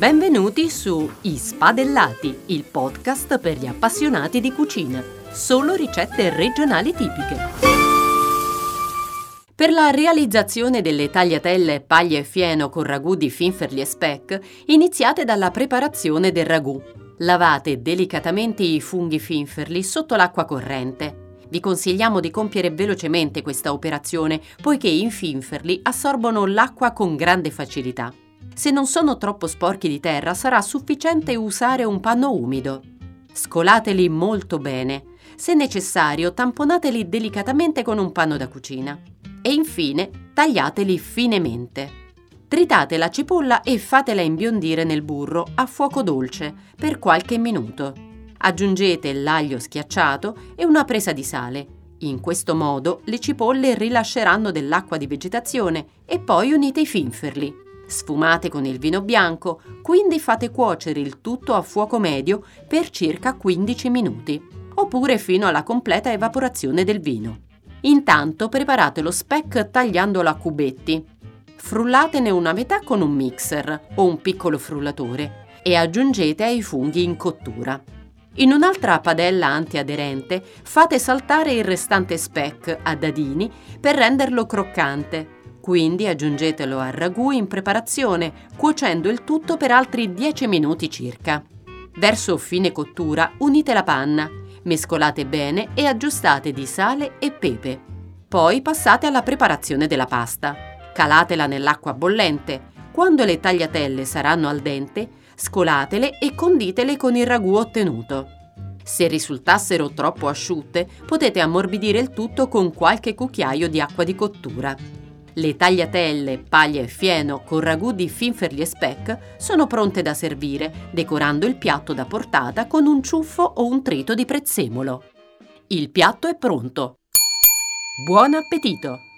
Benvenuti su I Spadellati, il podcast per gli appassionati di cucina. Solo ricette regionali tipiche. Per la realizzazione delle tagliatelle paglia e fieno con ragù di finferli e speck, iniziate dalla preparazione del ragù. Lavate delicatamente i funghi finferli sotto l'acqua corrente. Vi consigliamo di compiere velocemente questa operazione, poiché i finferli assorbono l'acqua con grande facilità. Se non sono troppo sporchi di terra sarà sufficiente usare un panno umido. Scolateli molto bene. Se necessario, tamponateli delicatamente con un panno da cucina. E infine, tagliateli finemente. Tritate la cipolla e fatela imbiondire nel burro a fuoco dolce per qualche minuto. Aggiungete l'aglio schiacciato e una presa di sale. In questo modo le cipolle rilasceranno dell'acqua di vegetazione e poi unite i finferli. Sfumate con il vino bianco, quindi fate cuocere il tutto a fuoco medio per circa 15 minuti, oppure fino alla completa evaporazione del vino. Intanto preparate lo speck tagliandolo a cubetti. Frullatene una metà con un mixer o un piccolo frullatore e aggiungete ai funghi in cottura. In un'altra padella antiaderente fate saltare il restante speck a dadini per renderlo croccante quindi aggiungetelo al ragù in preparazione, cuocendo il tutto per altri 10 minuti circa. Verso fine cottura unite la panna, mescolate bene e aggiustate di sale e pepe. Poi passate alla preparazione della pasta. Calatela nell'acqua bollente. Quando le tagliatelle saranno al dente, scolatele e conditele con il ragù ottenuto. Se risultassero troppo asciutte, potete ammorbidire il tutto con qualche cucchiaio di acqua di cottura. Le tagliatelle, paglia e fieno con ragù di finferli e speck sono pronte da servire, decorando il piatto da portata con un ciuffo o un trito di prezzemolo. Il piatto è pronto. Buon appetito!